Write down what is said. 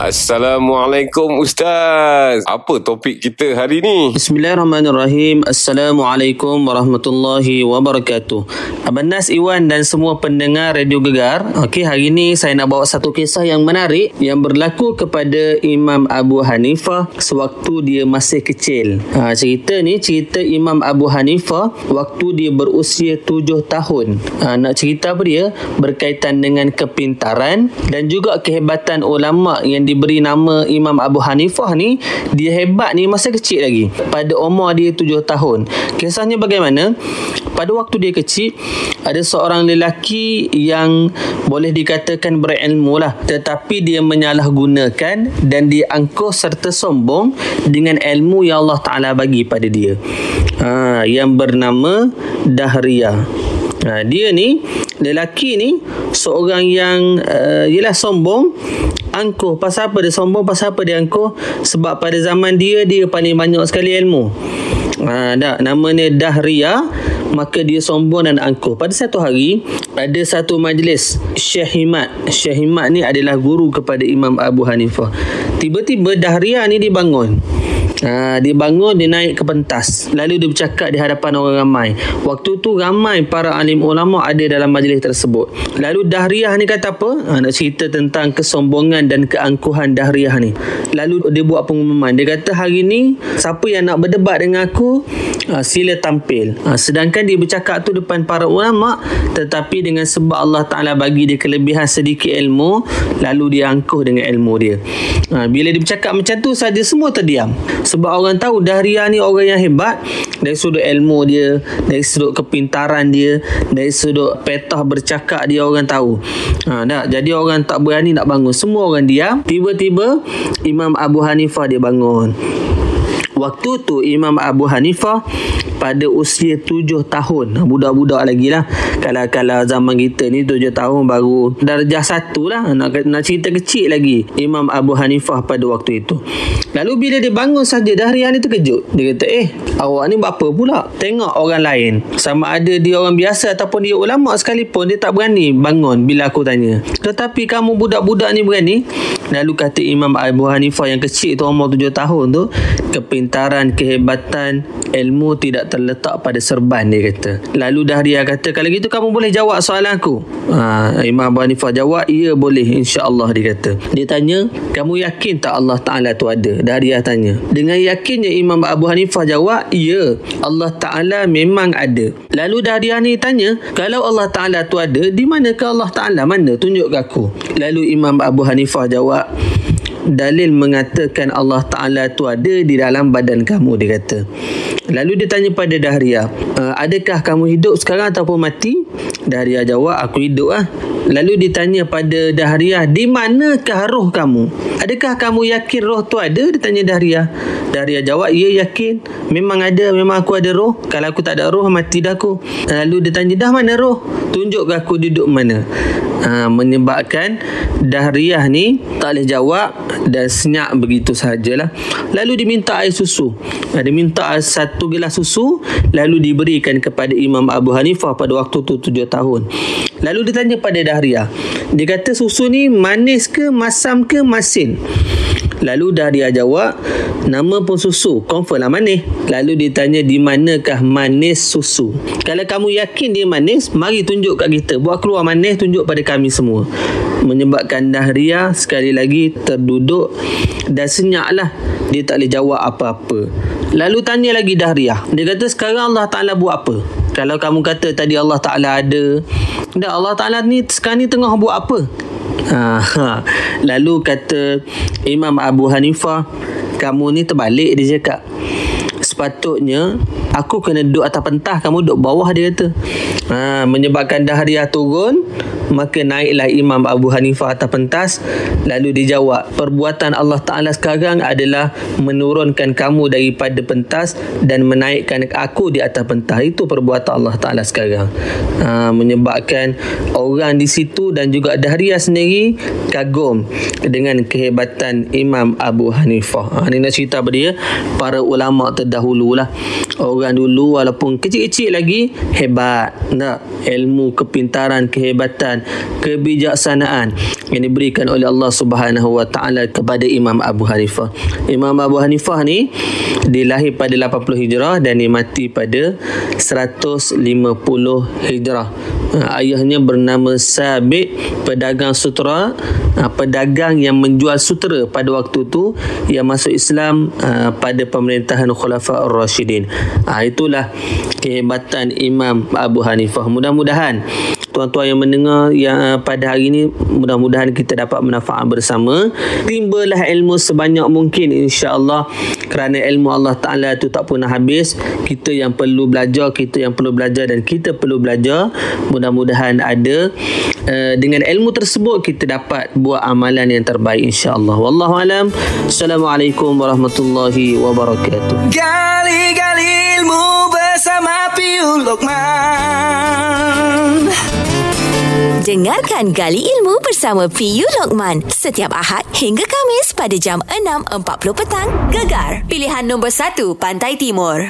Assalamualaikum Ustaz. Apa topik kita hari ni? Bismillahirrahmanirrahim. Assalamualaikum warahmatullahi wabarakatuh. Abang Nas Iwan dan semua pendengar Radio Gegar. Okey, hari ini saya nak bawa satu kisah yang menarik yang berlaku kepada Imam Abu Hanifah sewaktu dia masih kecil. Ha, cerita ni cerita Imam Abu Hanifah waktu dia berusia tujuh tahun. Ha, nak cerita apa dia? Berkaitan dengan kepintaran dan juga kehebatan ulama yang diberi nama Imam Abu Hanifah ni dia hebat ni masa kecil lagi. Pada umur dia tujuh tahun. Kisahnya bagaimana? Pada waktu dia kecil ada seorang lelaki yang boleh dikatakan berilmu lah. Tetapi dia menyalahgunakan dan dia angkuh serta sombong dengan ilmu yang Allah Ta'ala bagi pada dia. Ha, yang bernama Dahriya Ha, dia ni lelaki ni seorang yang uh, ialah sombong angkuh. Pasal apa dia sombong? Pasal apa dia angkuh? Sebab pada zaman dia dia paling banyak sekali ilmu. Ha, dah, nama ni Dahriya maka dia sombong dan angkuh. Pada satu hari ada satu majlis Syekh Himad Syekh Himad ni adalah guru kepada Imam Abu Hanifah. Tiba-tiba Dahriya ni dibangun Ha, dia bangun, dia naik ke pentas. Lalu dia bercakap di hadapan orang ramai. Waktu tu ramai para alim ulama ada dalam majlis tersebut. Lalu Dahriyah ni kata apa? Ha, nak cerita tentang kesombongan dan keangkuhan Dahriyah ni. Lalu dia buat pengumuman. Dia kata hari ni siapa yang nak berdebat dengan aku ha, sila tampil. Ha, sedangkan dia bercakap tu depan para ulama tetapi dengan sebab Allah Ta'ala bagi dia kelebihan sedikit ilmu lalu dia angkuh dengan ilmu dia. Ha, bila dia bercakap macam tu saja semua terdiam sebab orang tahu Dahria ni orang yang hebat. Dari sudut ilmu dia dari sudut kepintaran dia dari sudut petah bercakap dia orang tahu. Ha, dah, jadi orang tak berani nak bangun. Semua orang diam. Tiba-tiba Imam Abu Hanifah dia bangun. Waktu tu Imam Abu Hanifah pada usia tujuh tahun. Budak-budak lagi lah. Kalau, kalau zaman kita ni tujuh tahun baru darjah satu lah. Nak, nak cerita kecil lagi. Imam Abu Hanifah pada waktu itu. Lalu bila dia bangun saja Dahrian ni terkejut. Dia kata eh awak ni apa pula? Tengok orang lain. Sama ada dia orang biasa ataupun dia ulama sekalipun dia tak berani bangun bila aku tanya. Tetapi kamu budak-budak ni berani? Lalu kata Imam Abu Hanifah yang kecil tu umur tujuh tahun tu kepintaran kehebatan ilmu tidak terletak pada serban dia kata. Lalu dah dia kata kalau gitu kamu boleh jawab soalan aku. Ha, Imam Abu Hanifah jawab iya boleh insya-Allah dia kata. Dia tanya kamu yakin tak Allah Taala tu ada? Dah dia tanya. Dengan yakinnya Imam Abu Hanifah jawab iya Allah Taala memang ada. Lalu dah dia ni tanya kalau Allah Taala tu ada di manakah Allah Taala mana tunjuk ke aku. Lalu Imam Abu Hanifah jawab dalil mengatakan Allah Ta'ala tu ada di dalam badan kamu dia kata lalu dia tanya pada Dahria uh, adakah kamu hidup sekarang ataupun mati? Dahria jawab aku hidup lah lalu ditanya pada Dahria di manakah roh kamu? Adakah kamu yakin roh tu ada? Dia tanya Dahria Dahria jawab ya yakin. Memang ada memang aku ada roh. Kalau aku tak ada roh mati dah aku. Lalu dia tanya dah mana roh? Tunjuk aku duduk mana uh, menyebabkan Dahriah ni tak boleh jawab dan senyap begitu sajalah lalu diminta air susu. Uh, diminta satu gelas susu lalu diberikan kepada Imam Abu Hanifah pada waktu tu tujuh tahun lalu ditanya pada Dahriah. Dia kata susu ni manis ke masam ke masin? Lalu dah dia jawab Nama pun susu. Confirm lah manis. Lalu ditanya di manakah manis susu? Kalau kamu yakin dia manis Mari tunjuk kat kita. Buat keluar manis Tunjuk pada kami semua. Menyebabkan Dahria Sekali lagi terduduk Dan senyap lah. Dia tak boleh jawab apa-apa. Lalu tanya lagi Dahria Dia kata sekarang Allah Ta'ala buat apa Kalau kamu kata tadi Allah Ta'ala ada Dah Allah Ta'ala ni sekarang ni tengah buat apa Ha, ha. Lalu kata Imam Abu Hanifah, kamu ni terbalik dia cakap. Sepatutnya aku kena duduk atas pentas, kamu duduk bawah dia kata. Ha, menyebabkan dahriah turun, maka naiklah Imam Abu Hanifah atas pentas. Lalu dijawab perbuatan Allah Ta'ala sekarang adalah menurunkan kamu daripada pentas dan menaikkan aku di atas pentas. Itu perbuatan Allah Ta'ala sekarang. Ha, menyebabkan orang di situ dan juga Dahriya sendiri kagum dengan kehebatan Imam Abu Hanifah. Ha, ini nak cerita pada dia? Para ulama terdahulu lah orang dulu walaupun kecil-kecil lagi hebat. Nak ilmu kepintaran kehebatan kebijaksanaan yang diberikan oleh Allah Subhanahu wa taala kepada Imam Abu Hanifah. Imam Abu Hanifah ni dilahir pada 80 Hijrah dan mati pada 150 Hijrah. Ha, ayahnya bernama Sabit, pedagang sutera, ha, pedagang yang menjual sutera pada waktu tu yang masuk Islam ha, pada pemerintahan Khulafa Ar-Rashidin. Itulah kehebatan Imam Abu Hanifah. Mudah-mudahan tuan-tuan yang mendengar yang pada hari ini mudah-mudahan kita dapat manfaat bersama. Timbalah ilmu sebanyak mungkin insya-Allah. Kerana ilmu Allah Taala itu tak pernah habis. Kita yang perlu belajar kita yang perlu belajar dan kita perlu belajar mudah-mudahan ada. Uh, dengan ilmu tersebut kita dapat buat amalan yang terbaik insya-Allah. Wallahu alam. Assalamualaikum warahmatullahi wabarakatuh. Gali-gali ilmu bersama Piul Lokman Dengarkan Gali Ilmu bersama PU Lokman setiap Ahad hingga Kamis pada jam 6.40 petang. Gegar, pilihan nombor 1 Pantai Timur.